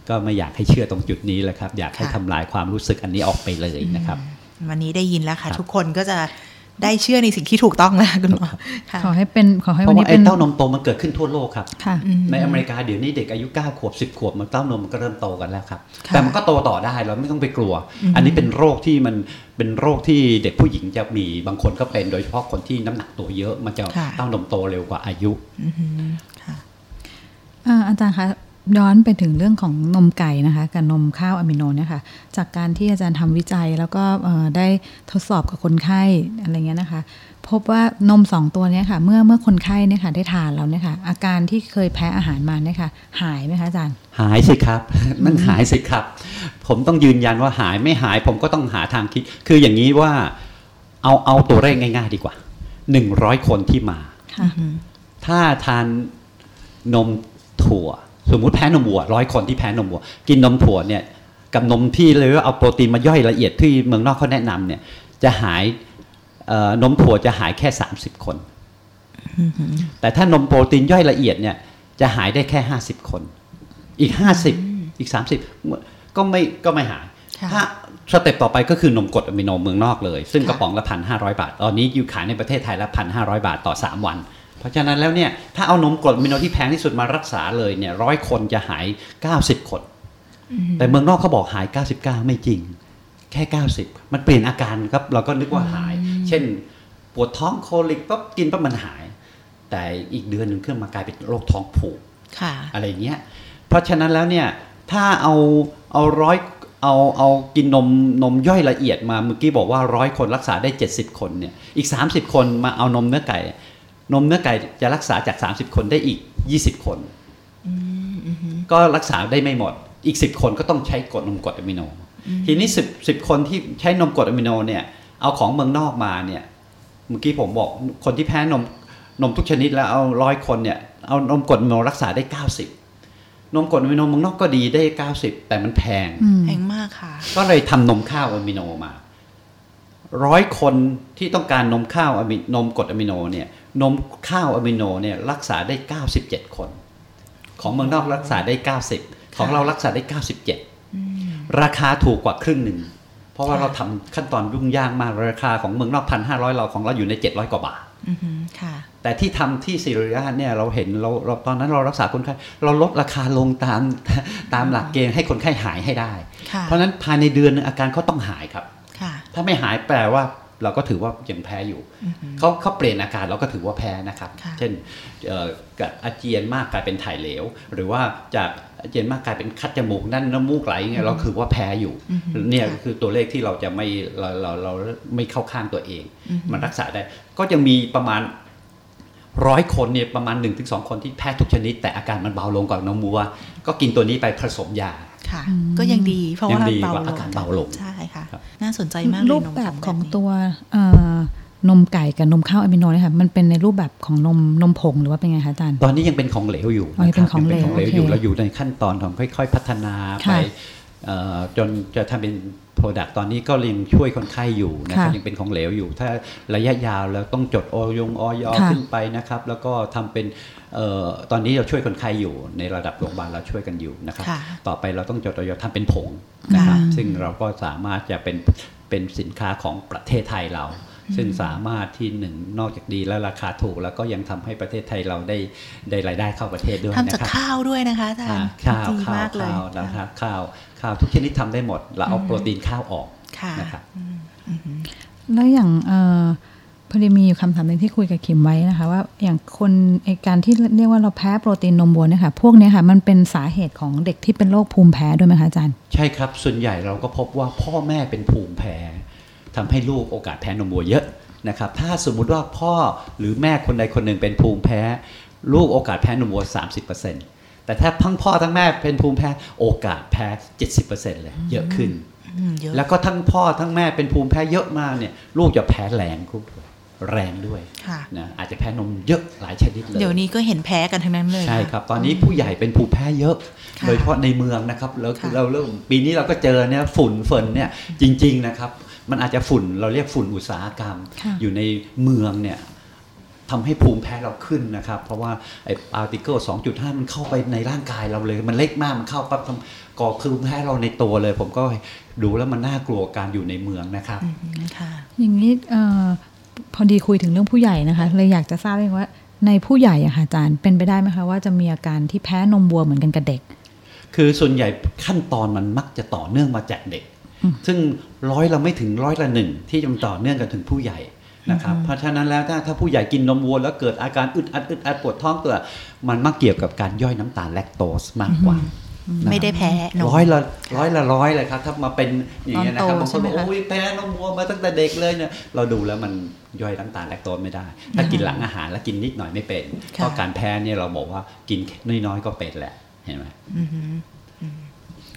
ก็ไม่อยากให้เชื่อตรงจุดนี้แหละครับ อยากให้ค่ะทำลายความรู้สึกอันนี้ออกไปเลยนะครับ วันนี้ได้ยินแล้วค่ะครับทุกคนก็จะได้เชื่อในสิ่งที่ถูกต้องแล้วคุณหมอค่ะขอให้เป็นขอให้เพวันราะนี้ว่าไอ้เป็นเต้านมโตมันเกิดขึ้นทั่วโลกครับค่ะอืมในอเมริกาเดี๋ยวนี้เด็กอายุ9ขวบ10 ขวบมันเต้านมมันก็เริ่มโตกันแล้วครับค่ะแต่มันก็โตต่อได้เราไม่ต้องไปกลัวอืมอันนี้เป็นโรคที่มันเป็นโรคที่เด็กผู้หญิงจะมีบางคนก็เป็นโดยเฉพาะคนที่น้ำหนักตัวเยอะมันจะค่ะเต้านมโตเร็วกว่าอายุอือหือค่ะอ่าอาจารย์คะ ย้อนไปถึงเรื่องของนมไก่นะคะกับนมข้าวอะมิโนเนี่ยค่ะจากการที่อาจารย์ทำวิจัยแล้วก็เอ่อได้ทดสอบกับคนไข้อะไรเงี้ยนะคะ พบว่านมสองตัวเนี้ค่ะ เมื่อเมื่อคนไข้เนี่ยค่ะได้ทานแล้วเนี่ยค่ะอาการที่เคยแพ้อาหารมาเนี่ยค่ะ หายไหมคะอาจารย์ หายสิครับมันหายสิครับ ผมต้องยืนยันว่าหายไม่หาย ผมก็ต้องหาทางคิด คืออย่างนี้ว่าเอาเอาตัวเลขง่าย ๆ ดีกว่าหนึ่งร้อยคนที่มาค่ะถ้าทานนมถั่ว สมมุติแพ้นมวัวร้อยคนที่แพ้นมวัว กินนมถั่วเนี่ยกับนมที่เลยว่าเอาโปรตีนมาย่อยละเอียดที่เมืองนอกเขาแนะนำเนี่ยจะหายเอ่อนมถั่วจะหายแค่ 30 คน แต่ถ้านมโปรตีนย่อยละเอียดเนี่ยจะหายได้แค่ 50 คน อีก 50 อีก 30 ก็ไม่ก็ไม่หายค่ะถ้าสเต็ปต่อไปก็คือนมกรดอะมิโนเมืองนอกเลย ซึ่งค่ะกระป๋องละพันห้าร้อยบาท ตอนนี้อยู่ขายในประเทศไทยละพันห้าร้อยบาทต่อ 3 วันเพ ราะฉะนั้นแล้วเนี่ยถ้าเอานมกรดอะมิโนที่แพงที่สุดมารักษาเลยเนี่ยร้อยคนจะหาย 90 คน แต่เมืองนอกเขาบอกหาย 99 ไม่จริง แค่ 90 มันเปลี่ยนอาการครับเราก็นึกว่าหาย เช่น ปวดท้องโคลิกปั๊บกินปั๊บมันหาย แต่อีกเดือนหนึ่งขึ้นมากลายเป็นโรคท้องผูกค่ะอะไรเงี้ยเพราะฉะนั้นแล้วเนี่ยถ้าเอาเอาร้อยเอาเอากินนมนมย่อยละเอียดมาเมื่อกี้บอกว่าร้อยคนรักษาได้ 70 คนเนี่ยอีก 30 คนมาเอานมเนื้อไก่ นมเนื้อไก่จะรักษาจาก 30 คนได้อีก 20 คนก็รักษาได้ไม่หมด อีก 10 คนก็ต้องใช้กรดนมกรดอะมิโน ทีนี้10 10คนที่ใช้นมกรดอะมิโนเนี่ยเอาของเมืองนอกมาเนี่ยเมื่อกี้ผมบอกคนที่แพ้นมนมทุกชนิดแล้วเอาร้อยคนเนี่ยเอานมกรดอะมิโนรักษาได้ 90นมกรดอะมิโนเมืองนอกก็ดีได้ 90 แต่มันแพงอืมแพงมากค่ะ ก็เลยทำนมข้าวอะมิโนมา ร้อยคนที่ต้องการนมข้าวอะมินมกรดอะมิโนเนี่ย นมข้าวอะมิโนเนี่ยรักษาได้ 97 คน ของเมืองนอกรักษาได้ 90 ของเรารักษาได้ 97 ราคาถูกกว่าครึ่งหนึ่ง เพราะว่าค่ะเราทำขั้นตอนยุ่งยากมากราคาของเมืองนอกพันห้าร้อยเราของเราอยู่ใน 700 กว่าบาทอือฮึค่ะแต่ที่ทำที่ศิริราชเนี่ยเราเห็นเราเราตอนนั้นเรารักษาคนไข้เราลดราคาลงตามตามหลักเกณฑ์ให้คนไข้หายให้ได้ค่ะเพราะฉะนั้นภายในเดือนหนึงอาการเขาต้องหายครับค่ะถ้าไม่หายแปลว่า เราก็ถือว่ายังแพ้อยู่อือฮึเขาเขาเปลี่ยนอาการเราก็ถือว่าแพ้นะครับค่ะเช่นเอ่อกับอาเจียนมากกลายเป็นถ่ายเหลว หรือว่าจากอาเจียนมากกลายเป็นคัดจมูกนั่นน้ำมูกไหลเงี้ยเราถือว่าแพ้อยู่อือฮึเนี่ยค่ะคือตัวเลขที่เราจะไม่เราเราเราไม่เข้าข้างตัวเองอือฮึมันรักษาได้ ก็จะมีประมาณร้อยคนเนี่ยประมาณ1นถึงสคนที่แพ้ทุกชนิด แต่อาการมันเบาลงกว่านมวัว ก็กินตัวนี้ไปผสมยา ค่ะ ก็ยังดี เพราะว่ายังดีเบากว่าลอางการเบาลงใช่ค่ะครับน่าสนใจมากเลยรูปนมแบบผของนี้ตัวเอ่อนมไก่กับนมข้าวอะมิโนเนี่ยค่ะมันเป็นในรูปแบบของนมนมผงหรือว่าเป็นไงคะอาจารย์ ตอนนี้ยังเป็นของเหลวอยู่อ๋อยังเป็นของเหลวยังเป็นของเหลวอยู่โอเคเราอยู่ในขั้นตอนของค่อย ๆ พัฒนาไปค่ะเอ่อจนจะทำเป็น Product ตอนนี้ก็ยังช่วยคนไข้อยู่นะครับค่ะยังเป็นของเหลวอยู่ ถ้าระยะยาวแล้วต้องจดโอยงออยค่ะขึ้นไปนะครับ แล้วก็ทำเป็นเอ่อ ตอนนี้เราช่วยคนไข้อยู่ ในระดับโรงพยาบาลเราช่วยกันอยู่นะครับค่ะต่อไปเราต้องจดออยทำเป็นผงนะครับค่ะซึ่งเราก็สามารถจะเป็นเป็นสินค้าของประเทศไทยเราซึ่งสามารถที่หนึ่งนอกจากดีและราคาถูก แล้วก็ยังทำให้ประเทศไทยเราได้ได้รายได้เข้าประเทศด้วยทำนะจากครับข้าวด้วยนะคะอาจารอ่าย์ข้าวดีข้าวมากเลยข้าวนะครับข้าวข้าวทุกชนิดทำได้หมดเราเอาโปรตีนข้าวออกค่ะนะครับแล้วอย่างเอ่อ พอดีมีอยู่คำถามหนึ่งที่คุยกับคิมไว้นะคะ ว่าอย่างคนไอการที่เรียกว่าเราแพ้โปรตีนนมวัวเนี่ยค่ะพวกเนี้ยค่ะมันเป็นสาเหตุของเด็กที่เป็นโรคภูมิแพ้ด้วยไหมคะอาจารย์ ใช่ครับ ส่วนใหญ่เราก็พบว่าพ่อแม่เป็นภูมิแพ้ทำให้ลูกโอกาสแพ้นมวัวเยอะนะครับถ้าสมมุติว่าพ่อหรือแม่คนใดคนหนึ่งเป็นภูมิแพ้ ลูกโอกาสแพ้นมวัว30%แต่ถ้าทั้งพ่อทั้งแม่เป็นภูมิแพ้โอกาสแพ้ 70%เลยเยอะขึ้นอืมเยอะแล้วก็ทั้งพ่อทั้งแม่เป็นภูมิแพ้เยอะมากเนี่ยลูกจะแพ้แรงด้วย แรงด้วยค่ะนะอาจจะแพ้นมเยอะหลายชนิดเลยเดี๋ยวนี้ก็เห็นแพ้กันทั้งนั้นเลยใช่นะครับ ตอนนี้ผู้ใหญ่เป็นภูมิแพ้เยอะค่ะโดยเฉพาะในเมืองนะครับแล้วค่ะเราเริ่มปีนี้เราก็เจอเนี่ยฝุ่นฝนเนี่ยจริง ๆนะครับ มันอาจจะฝุ่นเราเรียกฝุ่นอุตสาหกรรมค่ะอยู่ในเมืองเนี่ยทำให้ภูมิแพ้เราขึ้นนะครับ เพราะว่าไอ้พาร์ติเคิล2.5 มันเข้าไปในร่างกายเราเลย มันเล็กมากมันเข้าปั๊บทำก่อคือภูมิแพ้เราในตัวเลย ผมก็ดูแล้วมันน่ากลัวการอยู่ในเมืองนะครับอืมค่ะอย่างนี้เออ พอดีคุยถึงเรื่องผู้ใหญ่นะคะเลยอยากจะทราบเองว่าในผู้ใหญ่อะค่ะอาจารย์เป็นไปได้ไหมคะว่าจะมีอาการที่แพ้นมวัวเหมือนกันกับเด็ก คือส่วนใหญ่ขั้นตอนมันมักจะต่อเนื่องมาจากเด็ก ซึ่งร้อยเราไม่ถึงร้อยละหนึ่งที่จะต่อเนื่องกันถึงผู้ใหญ่นะครับเพราะฉะนั้นแล้วถ้าถ้าผู้ใหญ่กินนมวัวแล้วเกิดอาการอึดอัดอึดอัดปวดท้องตัวมันมักเกี่ยวกับการย่อยน้ำตาลแลคโตสมากกว่า ไม่ได้แพ้นมร้อยละร้อยละร้อยเลยครับ ถ้ามาเป็นอย่างเงี้ยนะครับตอนโตบางคนบอกใช่ไหมคะโอ้ยแพ้นมวัวมาตั้งแต่เด็กเลยเนี่ยเราดูแล้วมันย่อยน้ำตาลแลคโตสไม่ได้ ถ้ากินหลังอาหารแล้วกินนิดหน่อยไม่เป็นเพราะการแพ้เนี่ยเราบอกว่ากินน้อยๆก็เป็นแหละเห็นไหมอือหืออืม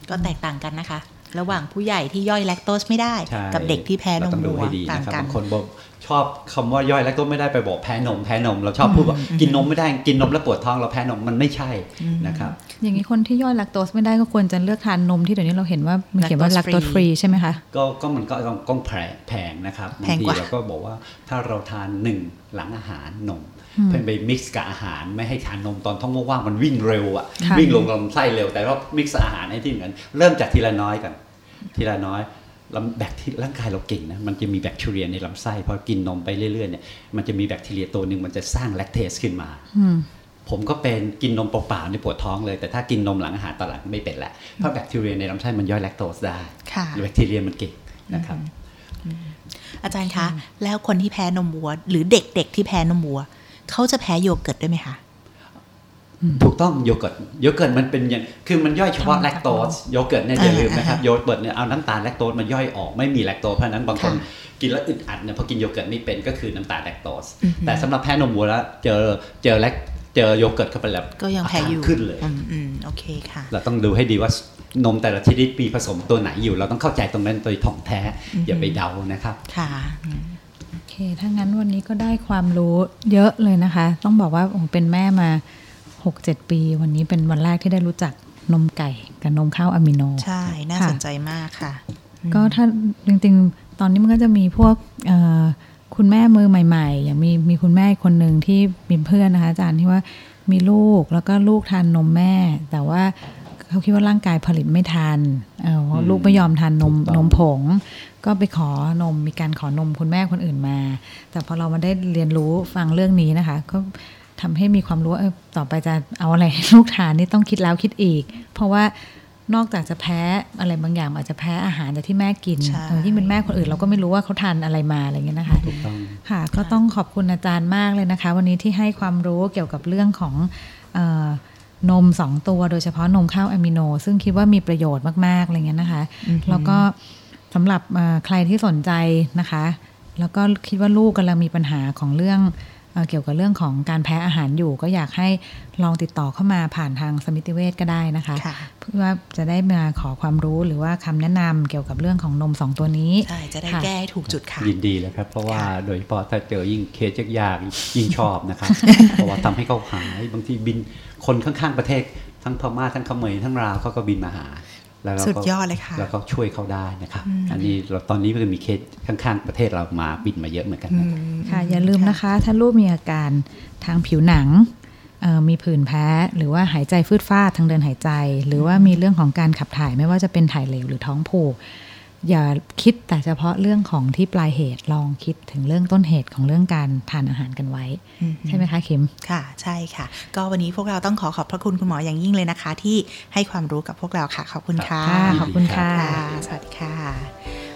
ก็แตกต่างกันนะคะ ระหว่างผู้ใหญ่ที่ย่อยแลคโตสไม่ได้ใช่กับเด็กที่แพ้นเรามต้องดูวัวให้ดีต่างนะครับกันบางคนบอก ชอบคำว่าย่อยแล้วก็ไม่ได้ไปบอกแพ้นมแพ้นม เราชอบพูดว่ากินนมไม่ได้กินนมแล้วปวดท้องเราแพ้นมมันไม่ใช่นะครับ อย่างนี้คนที่ย่อยแลคโตสไม่ได้ก็ควรจะเลือกทานนมที่เดี๋ยวนี้เราเห็นว่ามันเขียนว่า Lactose แลคโตสฟรี free ใช่ไหมคะก็ก็มันก็ต้องต้องแพงแพงนะครับแพงกว่าบทีเราก็บอกว่าถ้าเราทานหนึ่งหลังอาหารนมอืมเพื่อไป mix กับอาหารไม่ให้ทานนมตอนท้องว่างๆมันวิ่งเร็วอะค่ะวิ่งลงลำไส้เร็วแต่ว่า mix อาหารให้ที่เหมือนเริ่มจากทีละน้อยกันทีละน้อย ลำแบคทีร่างกายเราเก่งนะมันจะมีแบคทีเรียในลำไส้พอกินนมไปเรื่อยๆเนี่ยมันจะมีแบคทีเรียตัวหนึ่งมันจะสร้าง lactase ขึ้นมาอืมผมก็เป็นกินนมเปล่าๆเนี่ยปวดท้องเลย แต่ถ้ากินนมหลังอาหารตอนหลังไม่เป็นแหละเพราะแบคทีเรียในลำไส้มันย่อยแลคโตสได้ค่ะแบคทีเรียมันเก่งนะครับอาจารย์คะ แล้วคนที่แพ้นมวัว หรือเด็กๆที่แพ้นมวัว เขาจะแพ้โยเกิร์ตด้วยไหมคะ ถูกต้องโยเกิร์ตโยเกิร์ตมันเป็นอย่างคือมันย่อยเฉพาะน้ำตาลแลคโตสนมโยเกิร์ตเนี่ยอย่าลืมนะครับอ่าโยเกิร์ตเนี่ยเอาน้ำตาลแลคโตสมันย่อยออกไม่มีแลคโตสเพราะฉะนั้นบางคนค่ะกินแล้วอึดอัดเนี่ยพอกินโยเกิร์ตไม่เป็นก็คือน้ำตาลแลคโตสอือหือแต่สำหรับแพ้นมวัวแล้วเจอเจอแลคเจอโยเกิร์ตเข้าไปแล้วก็ยังแพ้อยู่อาการขึ้นเลยอืมมอืมโอเคค่ะ เราต้องดูให้ดีว่านมแต่ละชนิดมีผสมตัวไหนอยู่ เราต้องเข้าใจตรงนั้นโดยถ่องแท้อือหืออย่าไปเดานะครับค่ะอืมโอเคถ้างั้นวันนี้ก็ได้ความรู้เยอะเลยนะคะ ต้องบอกว่าผมเป็นแม่มา 6-7 ปี วันนี้เป็นวันแรกที่ได้รู้จักนมไก่กับนมข้าวอะมิโน ใช่ น่าค่ะสนใจมากค่ะ ก็ถ้าจริงๆ ตอนนี้มันก็จะมีพวกเอ่อคุณแม่มือใหม่ ๆ อย่างมีมีคุณแม่อีกคนหนึ่งที่มีเพื่อนนะคะอาจารย์ที่ว่ามีลูกแล้วก็ลูกทานนมแม่ แต่ว่าเขาคิดว่าร่างกายผลิตไม่ทันเออว่าลูกไม่ยอมทานนมถูกต้องนมผง ก็ไปขอนมมีการขอนมคุณแม่คนอื่นมา แต่พอเรามาได้เรียนรู้ฟังเรื่องนี้นะคะก็ ทำให้มีความรู้ว่าเออต่อไปจะเอาอะไรให้ลูกทานนี่ต้องคิดแล้วคิดอีก เพราะว่านอกจากจะแพ้อะไรบางอย่าง อาจจะแพ้อาหารจากที่แม่กินใช่เออที่เป็นแม่คนอื่นเราก็ไม่รู้ว่าเขาทานอะไรมาอะไรเงี้ยนะคะถูกต้องค่ะ ก็ต้องขอบคุณอาจารย์มากเลยนะคะ วันนี้ที่ให้ความรู้เกี่ยวกับเรื่องของเออนมสองตัวโดยเฉพาะนมข้าวอะมิโน ซึ่งคิดว่ามีประโยชน์มากๆอะไรเงี้ยนะคะ แล้วก็สำหรับเอ่อใครที่สนใจนะคะ แล้วก็คิดว่าลูกกำลังมีปัญหาของเรื่อง เอ่อเกี่ยวกับเรื่องของการแพ้อาหารอยู่ ก็อยากให้ลองติดต่อเข้ามาผ่านทางสมิติเวชก็ได้นะคะค่ะเพื่อว่าจะได้มาขอความรู้หรือว่าคำแนะนำเกี่ยวกับเรื่องของนมสองตัวนี้ใช่จะได้ค่ะแก้ให้ถูกจุดค่ะยินดีเลยครับ เพราะว่าค่ะโดยเฉพาะถ้าเจอยิ่งเคสยากๆยิ่งชอบนะครับเพราะว่าทำให้เขาหายบางทีบินคนข้างๆประเทศทั้งพม่าทั้งเขมรทั้งลาวเขาก็บินมาหา แล้วเราก็สุดยอดเลยค่ะแล้วก็ช่วยเขาได้นะครับ อันนี้เราตอนนี้ก็มีเคสข้างๆประเทศเรามาบินมาเยอะเหมือนกันนะครับค่ะอย่าลืมนะคะ ถ้าลูกมีอาการทางผิวหนังเอ่อมีผื่นแพ้ หรือว่าหายใจฟืดฟาดทางเดินหายใจ หรือว่ามีเรื่องของการขับถ่ายไม่ว่าจะเป็นถ่ายเหลวหรือท้องผูก อย่าคิดแต่เฉพาะเรื่องของที่ปลายเหตุลองคิดถึงเรื่องต้นเหตุของเรื่องการทานอาหารกันไว้ ใช่ไหมคะคิม ค่ะ ใช่ค่ะ ก็วันนี้พวกเราต้องขอขอบพระคุณคุณหมออย่างยิ่งเลยนะคะ ที่ให้ความรู้กับพวกเราค่ะ ขอบคุณค่ะค่ะขอบคุณค่ะ สวัสดีค่ะ